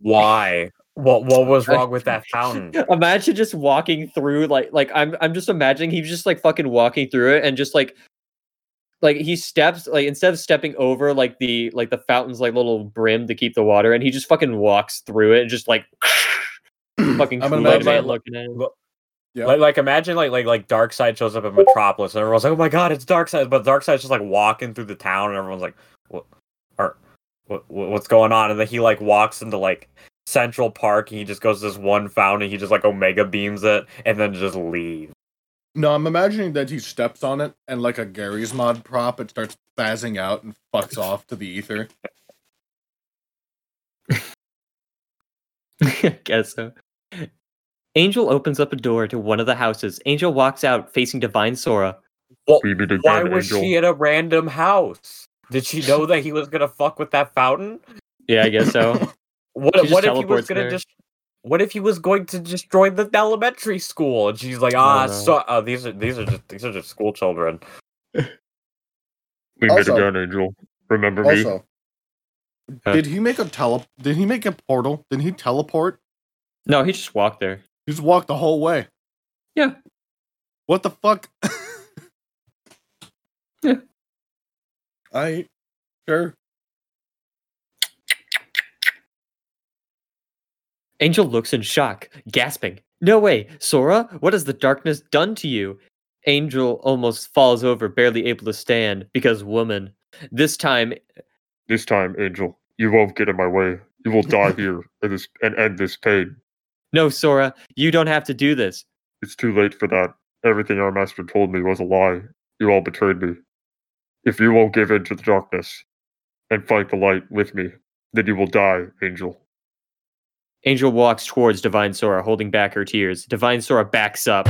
Speaker 3: Why? What what was wrong with that fountain?
Speaker 2: Imagine just walking through like like I'm I'm just imagining he's just like fucking walking through it and just like like he steps like instead of stepping over like the like the fountain's like little brim to keep the water and he just fucking walks through it and just like fucking
Speaker 1: I'm gonna imagine-
Speaker 2: man looking at him.
Speaker 1: Yep.
Speaker 3: Like, like imagine like like like Darkseid shows up in Metropolis and everyone's like, oh my god, it's Darkseid but Darkseid's just like walking through the town and everyone's like, what, are, what, what- what's going on? And then he like walks into like Central Park and he just goes to this one fountain, he just like Omega beams it and then just leaves.
Speaker 1: No, I'm imagining that he steps on it and like a Garry's Mod prop, it starts spazzing out and fucks off to the ether.
Speaker 2: I guess so. Angel opens up a door to one of the houses. Angel walks out facing Divine Sora.
Speaker 3: Well,
Speaker 4: again,
Speaker 3: why was
Speaker 4: Angel.
Speaker 3: she in a random house? Did she know that he was gonna fuck with that fountain?
Speaker 2: Yeah, I guess so.
Speaker 3: What, what if he was gonna
Speaker 2: there.
Speaker 3: just? What if he was going to destroy the elementary school? And she's like, ah,
Speaker 2: know.
Speaker 3: so uh, these are these are just these are just school children.
Speaker 4: We meet
Speaker 1: Also-
Speaker 4: again, Angel. Remember me?
Speaker 1: Also,
Speaker 2: Huh.
Speaker 1: did he make a tele? Did he make a portal? Did he teleport?
Speaker 2: No, he just walked there.
Speaker 1: He just walked the whole way.
Speaker 2: Yeah.
Speaker 1: What the fuck?
Speaker 2: Yeah.
Speaker 1: I sure.
Speaker 2: Angel looks in shock, gasping. No way, Sora, what has the darkness done to you? Angel almost falls over, barely able to stand, because woman. This time,
Speaker 4: This time, Angel, you won't get in my way. You will die here and, this, and end this pain.
Speaker 2: no, Sora, you don't have to do this.
Speaker 4: It's too late for that. Everything our master told me was a lie. You all betrayed me. If you won't give in to the darkness and fight the light with me, then you will die, Angel.
Speaker 2: Angel walks towards Divine Sora, holding back her tears. Divine Sora backs up.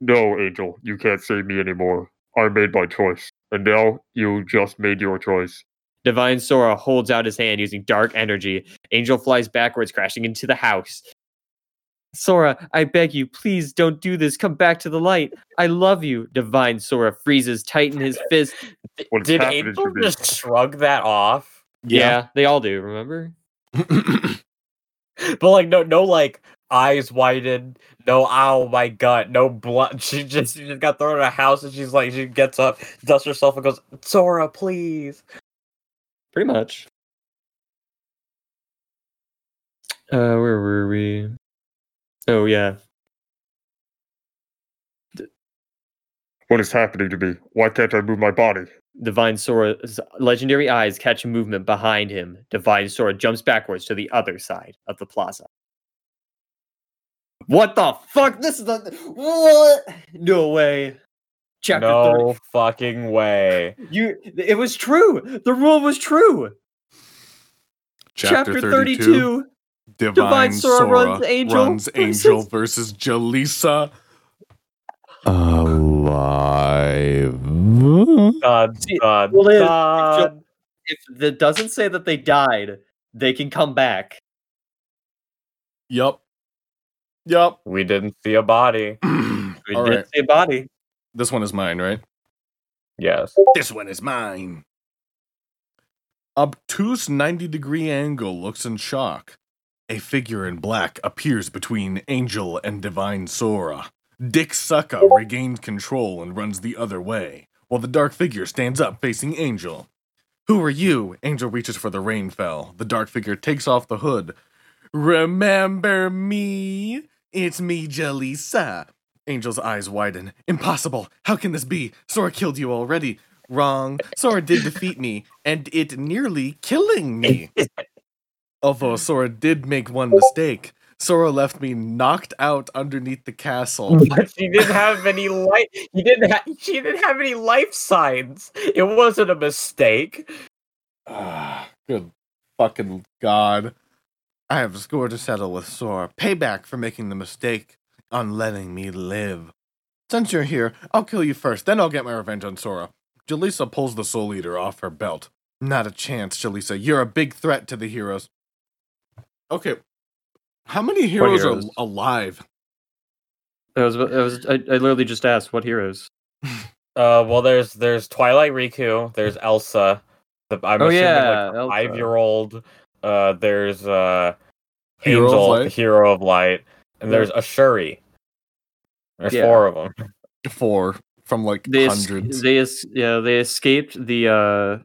Speaker 4: No, Angel, you can't save me anymore. I made my choice, and now you just made your choice.
Speaker 2: Divine Sora holds out his hand using dark energy. Angel flies backwards, crashing into the house. Sora, I beg you, please don't do this. Come back to the light. I love you. Divine Sora freezes tight in his fist.
Speaker 4: What's
Speaker 3: Did Angel just shrug that off?
Speaker 2: Yeah. they all do, remember?
Speaker 3: But like no no like eyes widened, no ow my gut, no blood. She just she just got thrown in a house and she's like she gets up, dusts herself and goes, Sora, please.
Speaker 2: Pretty much. Uh, where were we? Oh, yeah.
Speaker 4: What is happening to me? Why can't I move my body?
Speaker 2: Divine Sora's legendary eyes catch a movement behind him. Divine Sora jumps backwards to the other side of the plaza. What the fuck? This is the what? No way. Chapter
Speaker 3: no fucking way.
Speaker 2: You it was true. The rule was true. Chapter, 32.
Speaker 1: Divine,
Speaker 2: Divine Sora
Speaker 1: Sora,
Speaker 2: runs
Speaker 1: runs
Speaker 2: Angel
Speaker 1: Angel,
Speaker 2: versus-
Speaker 1: versus Jalisa.
Speaker 3: Dun,
Speaker 2: See,
Speaker 3: dun,
Speaker 2: well, it is.
Speaker 3: dun.
Speaker 2: If it doesn't say that they died, they can come back.
Speaker 1: Yup. Yup.
Speaker 3: We didn't see a body.
Speaker 2: We
Speaker 1: All
Speaker 2: did
Speaker 1: right.
Speaker 2: see a body.
Speaker 1: This one is mine, right?
Speaker 3: Yes.
Speaker 1: This one is mine. Obtuse 90 degree angle looks in shock. A figure in black appears between Angel and Divine Sora. Dick Sucka regains control and runs the other way, while the dark figure stands up facing Angel. Who are you? Angel reaches for the rainfell. The dark figure takes off the hood. Remember me? It's me, Jalisa. Angel's eyes widen. Impossible. How can this be? Sora killed you already. Wrong. Sora did defeat me, and it nearly killing me. Although Sora did make one mistake. Sora left me knocked out underneath the castle.
Speaker 3: She didn't have any life. He didn't. Ha- she didn't have any life signs. It wasn't a mistake.
Speaker 1: Ah, good fucking god. I have a score to settle with Sora. Payback for making the mistake on letting me live. Since you're here, I'll kill you first, then I'll get my revenge on Sora. Jalisa pulls the Soul Eater off her belt. Not a chance, Jalisa. You're a big threat to the heroes. Okay. How many heroes,
Speaker 2: heroes?
Speaker 1: are alive?
Speaker 2: It was. It was. I, I literally just asked what heroes.
Speaker 3: Uh, well, there's there's Twilight Riku. There's Elsa. The, I'm
Speaker 2: Oh,
Speaker 3: assuming
Speaker 2: yeah,
Speaker 3: like five year old. Uh, there's uh,
Speaker 1: Hero
Speaker 3: Angel,
Speaker 1: Light?
Speaker 3: the hero of light, and there's Ashuri. There's
Speaker 2: Yeah.
Speaker 3: four of them.
Speaker 1: Four from like
Speaker 2: They es-
Speaker 1: hundreds.
Speaker 2: they es- yeah they escaped the uh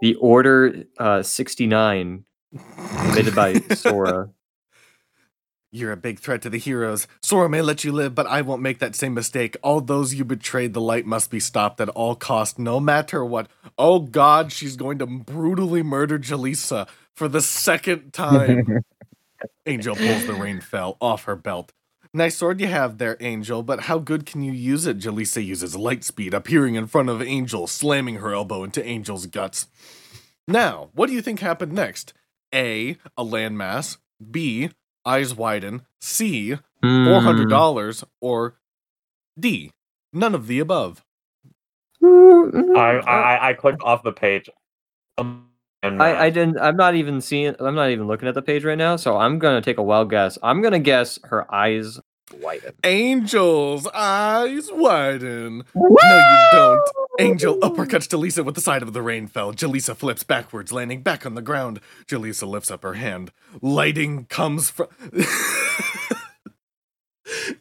Speaker 2: the Order uh sixty nine committed by Sora.
Speaker 1: You're a big threat to the heroes. Sora may let you live, but I won't make that same mistake. All those you betrayed, the light must be stopped at all cost, no matter what. Oh god, she's going to brutally murder Jalisa for the second time. Angel pulls the rainfell off her belt. Nice sword you have there, Angel, but how good can you use it? Jalisa uses light speed, appearing in front of Angel, slamming her elbow into Angel's guts. Now, what do you think happened next? A. A landmass. B. Eyes widen. C.
Speaker 2: Hmm.
Speaker 1: Four hundred dollars. Or D. None of the above.
Speaker 2: Hmm.
Speaker 3: I, I I clicked off the page. Um, and
Speaker 2: I, I didn't. I'm not even seeing. I'm not even looking at the page right now. So I'm gonna take a wild guess. I'm gonna guess her eyes widen.
Speaker 1: Angel's eyes widen. No, you don't. Angel uppercuts Jalisa with the side of the rainfell. Jalisa flips backwards, landing back on the ground. Jalisa lifts up her hand. Lighting comes from.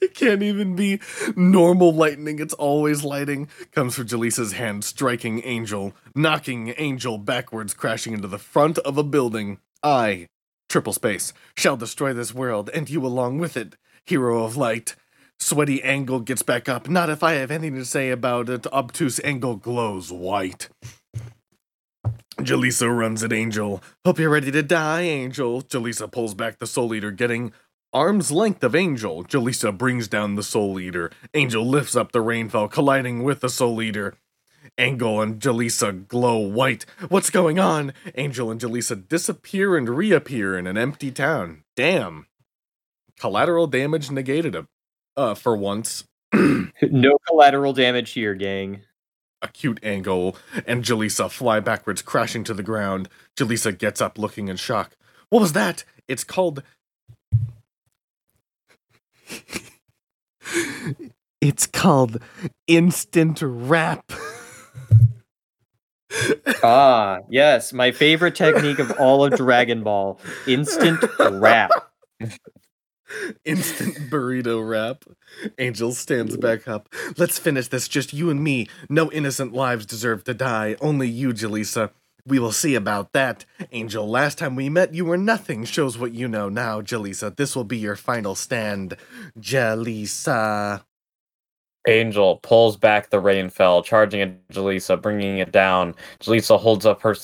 Speaker 1: it can't even be normal lightning. It's always lighting. Comes from Jalisa's hand, striking Angel, knocking Angel backwards, crashing into the front of a building. I, triple space, shall destroy this world, and you along with it, hero of light. Sweaty Angle gets back up. Not if I have anything to say about it. Obtuse Angle glows white. Jalisa runs at Angel. Hope you're ready to die, Angel. Jalisa pulls back the Soul Eater, getting arm's length of Angel. Jalisa brings down the Soul Eater. Angel lifts up the Rainfell, colliding with the Soul Eater. Angel and Jalisa glow white. What's going on? Angel and Jalisa disappear and reappear in an empty town. Damn. Collateral damage negated him uh, for once.
Speaker 2: no collateral damage here, gang.
Speaker 1: Acute angle, and Jalisa fly backwards, crashing to the ground. Jalisa gets up, looking in shock. What was that? It's called. it's called instant rap.
Speaker 2: Ah, yes, my favorite technique of all of Dragon Ball: instant wrap.
Speaker 1: Instant burrito wrap. Angel stands back up. Let's finish this, just you and me. No innocent lives deserve to die. Only you, Jalisa. We will see about that. Angel, last time we met, you were nothing. Shows what you know now, Jalisa. This will be your final stand. Jalisa.
Speaker 3: Angel pulls back the rainfell, charging at Jalisa, bringing it down. Jalisa holds up her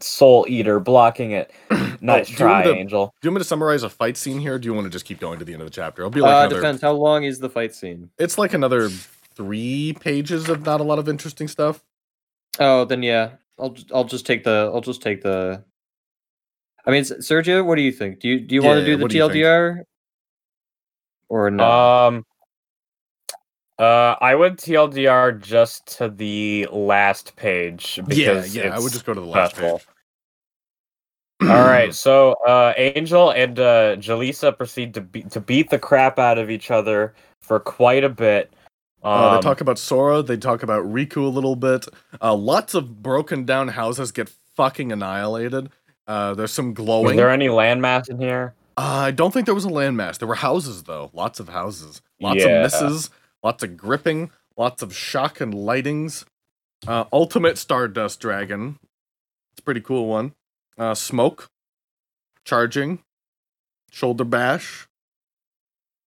Speaker 3: soul eater, blocking it. nice
Speaker 1: do you want
Speaker 3: try,
Speaker 1: me to-
Speaker 3: Angel.
Speaker 1: Do you want me to summarize a fight scene here? Or do you want to just keep going to the end of the chapter? It'll be like
Speaker 2: Uh,
Speaker 1: another.
Speaker 2: depends. How long is the fight scene?
Speaker 1: It's like another three pages of not a lot of interesting stuff.
Speaker 2: Oh, then yeah, I'll just, I'll just take the I'll just take the. I mean, Sergio, what do you think? Do you do you want to do the
Speaker 1: do?
Speaker 2: TLDR or no?
Speaker 3: Um, uh, I would TLDR just to the last page
Speaker 1: Yeah,
Speaker 3: because
Speaker 1: yeah. I would just go to the last
Speaker 3: special.
Speaker 1: page.
Speaker 3: All right, so uh, Angel and uh, Jaleesa proceed to be- to beat the crap out of each other for quite a bit. Um,
Speaker 1: Uh, they talk about Sora. They talk about Riku a little bit. Uh, lots of broken down houses get fucking annihilated. Uh, there's some glowing.
Speaker 3: there any landmass in here?
Speaker 1: Uh, I don't think there was a landmass. There were houses though. Lots of houses. Lots
Speaker 3: Yeah.
Speaker 1: of misses. Lots of gripping. Lots of shock and lightings. Uh, Ultimate Stardust Dragon. It's a pretty cool one. Uh, smoke. Charging. Shoulder bash.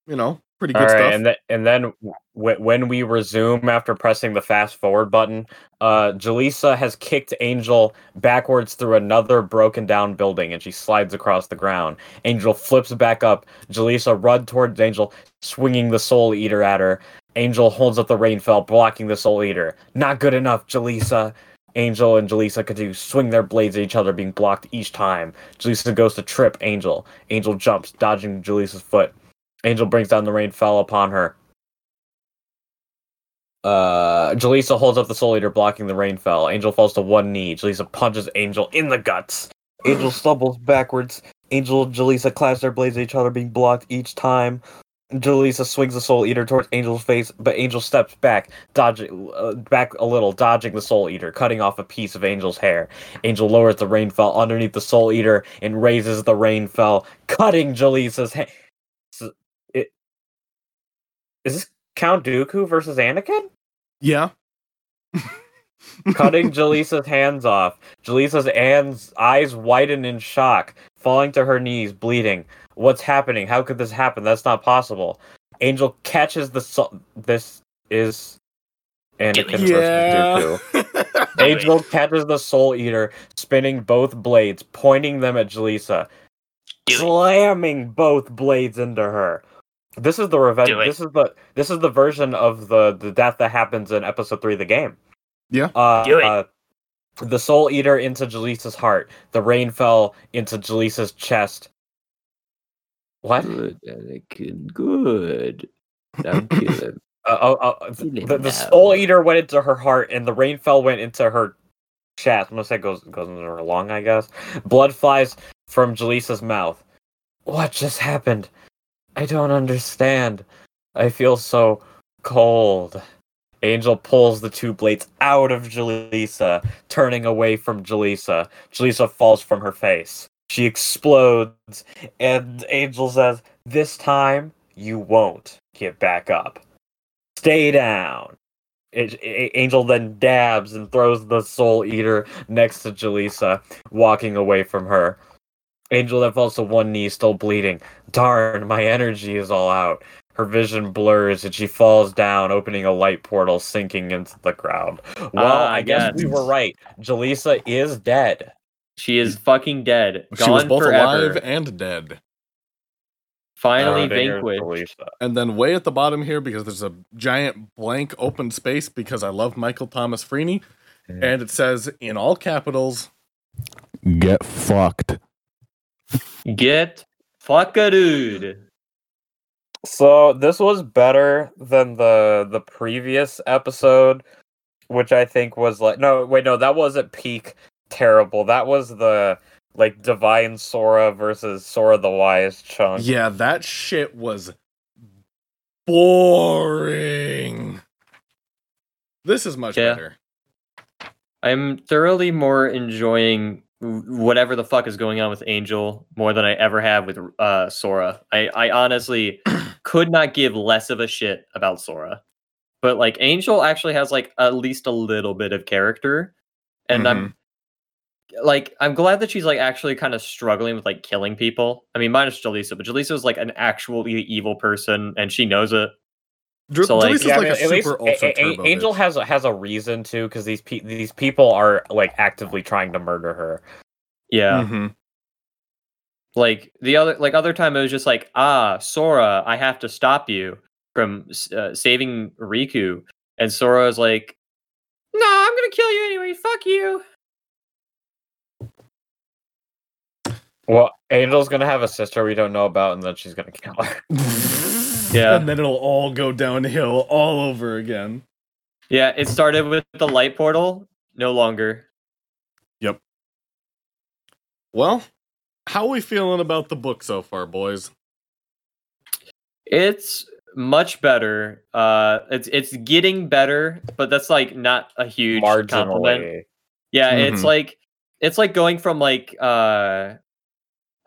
Speaker 1: You know, pretty good
Speaker 3: All right,
Speaker 1: stuff.
Speaker 3: and then and then w- when we resume after pressing the fast forward button, uh, Jaleesa has kicked Angel backwards through another broken down building, and she slides across the ground. Angel flips back up. Jaleesa runs towards Angel, swinging the Soul Eater at her. Angel holds up the Rainfell, blocking the Soul Eater. Not good enough, Jaleesa. Angel and Jaleesa continue to swing their blades at each other, being blocked each time. Jaleesa goes to trip Angel. Angel jumps, dodging Jaleesa's foot. Angel brings down the rainfell upon her. Uh, Jaleesa holds up the Soul Eater, blocking the rainfell. Angel falls to one knee. Jaleesa punches Angel in the guts. Angel stumbles backwards. Angel and Jaleesa clash their blades at each other, being blocked each time. Jaleesa swings the Soul Eater towards Angel's face, but Angel steps back, dodging uh, back a little, dodging the Soul Eater, cutting off a piece of Angel's hair. Angel lowers the Rainfell underneath the Soul Eater and raises the Rainfell, cutting Jaleesa's hair. It is this Count Dooku versus Anakin?
Speaker 1: yeah.
Speaker 3: Cutting Jaleesa's hands off. Jaleesa's hands, eyes widen in shock, falling to her knees, bleeding. What's happening? How could this happen? That's not possible. Angel catches the soul. This is Anakin
Speaker 1: yeah.
Speaker 3: versus Dooku. Angel catches the Soul Eater, spinning both blades, pointing them at Jaleesa, slamming both blades into her. This is the revenge. This is the this is the version of the the death that happens in episode three of the game.
Speaker 1: Yeah.
Speaker 3: Uh,
Speaker 5: Do it.
Speaker 3: uh, the Soul Eater into Jaleesa's heart. The rainfell into Jaleesa's chest. What?
Speaker 6: Good, Anakin. Good. Now kill him.
Speaker 3: Uh, uh, uh,
Speaker 6: Kill him
Speaker 3: the, the. Soul Eater went into her heart, and the rainfell went into her chest. I'm gonna say it goes goes into her lung, I guess. Blood flies from Jaleesa's mouth. What just happened? I don't understand. I feel so cold. Angel pulls the two blades out of Jaleesa, turning away from Jaleesa. Jaleesa falls from her face. She explodes, and Angel says, This time, you won't get back up. Stay down. A- A- Angel then dabs and throws the Soul Eater next to Jaleesa, walking away from her. Angel then falls to one knee, still bleeding. Darn, my energy is all out. Her vision blurs and she falls down, opening a light portal, sinking into the ground. Well,
Speaker 2: Ah,
Speaker 3: I guess we were right. Jaleesa is dead.
Speaker 2: She is fucking dead.
Speaker 1: she was both
Speaker 2: forever.
Speaker 1: alive and dead.
Speaker 2: Finally
Speaker 3: Uh,
Speaker 2: vanquished.
Speaker 1: And then way at the bottom here, because there's a giant blank open space, because I love Michael Thomas Freeney,
Speaker 3: Yeah.
Speaker 1: and it says in all capitals,
Speaker 7: Get fucked.
Speaker 2: Get fuckadood.
Speaker 3: So this was better than the the previous episode, which I think was like no wait no that wasn't peak terrible. That was the like Divine Sora versus Sora the Wise chunk.
Speaker 1: yeah, that shit was boring. This is much
Speaker 2: Yeah.
Speaker 1: better.
Speaker 2: I'm thoroughly more enjoying whatever the fuck is going on with Angel more than I ever have with uh, Sora. I, I honestly could not give less of a shit about Sora. But like Angel actually has like at least a little bit of character. And I'm like I'm glad that she's like actually kind of struggling with like killing people. I mean, minus Jaleesa, but Jaleesa is like an actually evil person and she knows it.
Speaker 1: Dr-
Speaker 2: So, like-
Speaker 1: Jaleesa's
Speaker 3: Yeah, I mean,
Speaker 1: a
Speaker 3: at least A- A- Angel
Speaker 1: bitch.
Speaker 3: has a, has a reason to because these pe- these people are like actively trying to murder her.
Speaker 2: Yeah.
Speaker 1: Mhm.
Speaker 2: like the other like other time it was just like ah sora i have to stop you from uh, saving riku and sora is like no i'm gonna kill you anyway fuck you
Speaker 3: Well, Angel's gonna have a sister we don't know about, and then she's gonna kill her.
Speaker 2: Yeah.
Speaker 1: And then it'll all go downhill all over again.
Speaker 2: yeah it started with the light portal no longer Yep.
Speaker 1: Well, How are we feeling about the book so far, boys?
Speaker 2: It's much better. Uh, it's it's getting better, but that's like not a huge compliment. Yeah, it's
Speaker 1: Mhm.
Speaker 2: like it's like going from like uh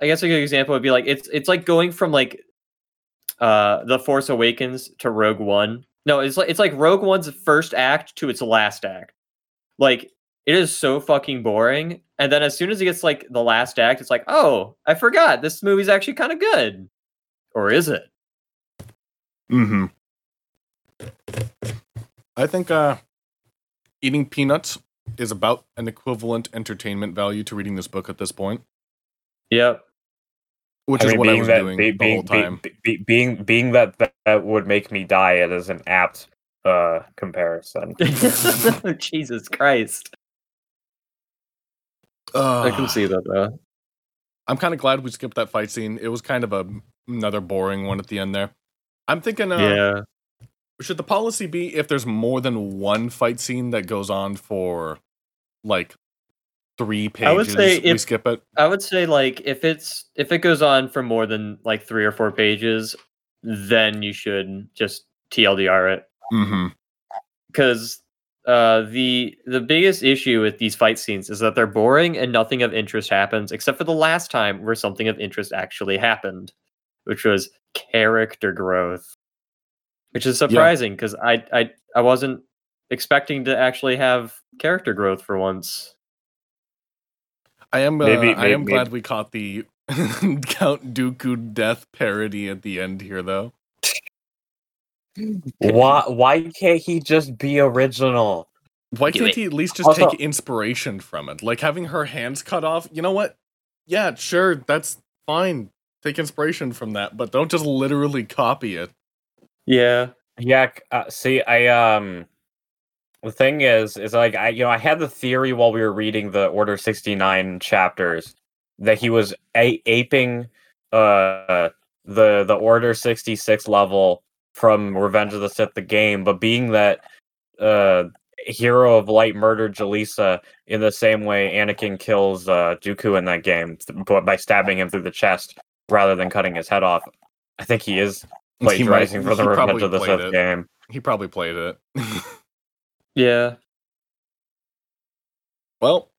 Speaker 2: I guess a good example would be like it's it's like going from like uh The Force Awakens to Rogue One. No, it's like it's like Rogue One's first act to its last act. Like it is so fucking boring. And then as soon as it gets like the last act, it's like, oh, I forgot this movie's actually kind of good. Or is it?
Speaker 1: Mm-hmm. I think uh eating peanuts is about an equivalent entertainment value to reading this book at this point,
Speaker 2: Yep.
Speaker 1: Which
Speaker 3: I
Speaker 1: is
Speaker 3: mean,
Speaker 1: what I
Speaker 3: being
Speaker 1: was
Speaker 3: that,
Speaker 1: doing
Speaker 3: be-
Speaker 1: the
Speaker 3: being,
Speaker 1: whole time.
Speaker 3: be- be- being being that, that that would make me die. It is an apt uh comparison.
Speaker 2: Jesus Christ. I can see that though.
Speaker 1: I'm kind of glad we skipped that fight scene. It was kind of a another boring one at the end there. I'm thinking, uh,
Speaker 2: yeah.
Speaker 1: should the policy be if there's more than one fight scene that goes on for like three pages,
Speaker 2: I would say
Speaker 1: we
Speaker 2: if-
Speaker 1: skip it?
Speaker 2: I would say like if it's if it goes on for more than like three or four pages, then you should just TLDR it
Speaker 1: Mm-hmm.
Speaker 2: because uh, the the biggest issue with these fight scenes is that they're boring and nothing of interest happens except for the last time where something of interest actually happened, which was character growth, which is surprising because I I I wasn't expecting to actually have character growth for once.
Speaker 1: I am. Uh,
Speaker 3: Maybe-
Speaker 1: I am
Speaker 3: maybe-
Speaker 1: glad we caught the Count Dooku death parody at the end here, though.
Speaker 3: why why can't he just be original?
Speaker 1: Why
Speaker 2: Do
Speaker 1: can't
Speaker 2: it.
Speaker 1: he at least just
Speaker 3: Also-
Speaker 1: take inspiration from it? Like having her hands cut off. You know what? Yeah, sure, that's fine. Take inspiration from that, but don't just literally copy it.
Speaker 2: Yeah.
Speaker 3: Yeah, uh, see, I um, the thing is, is like I, you know, I had the theory while we were reading the Order sixty nine chapters that he was a- aping uh the the Order sixty six level from Revenge of the Sith, the game, but being that uh Hero of Light murdered Jaleesa in the same way Anakin kills uh Dooku in that game, but by stabbing him through the chest rather than cutting his head off. I think he is
Speaker 1: He might-
Speaker 3: plagiarizing for the
Speaker 1: he
Speaker 3: Revenge of the Sith
Speaker 1: it.
Speaker 3: game.
Speaker 1: He probably played it.
Speaker 2: Yeah.
Speaker 1: well,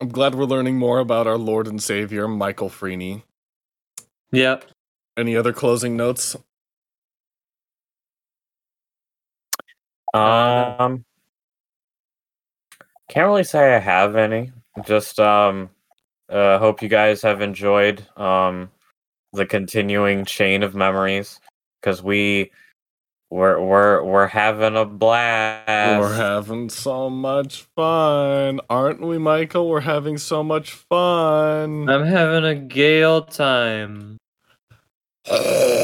Speaker 1: I'm glad we're learning more about our Lord and Savior, Michael Freeney.
Speaker 2: Yeah.
Speaker 1: Any other closing notes?
Speaker 3: Um, can't really say I have any. Just um, uh, hope you guys have enjoyed um the continuing chain of memories because we we're we're we're having a blast.
Speaker 1: We're having so much fun, aren't we, Michael? We're having so much fun.
Speaker 2: I'm having a gale time.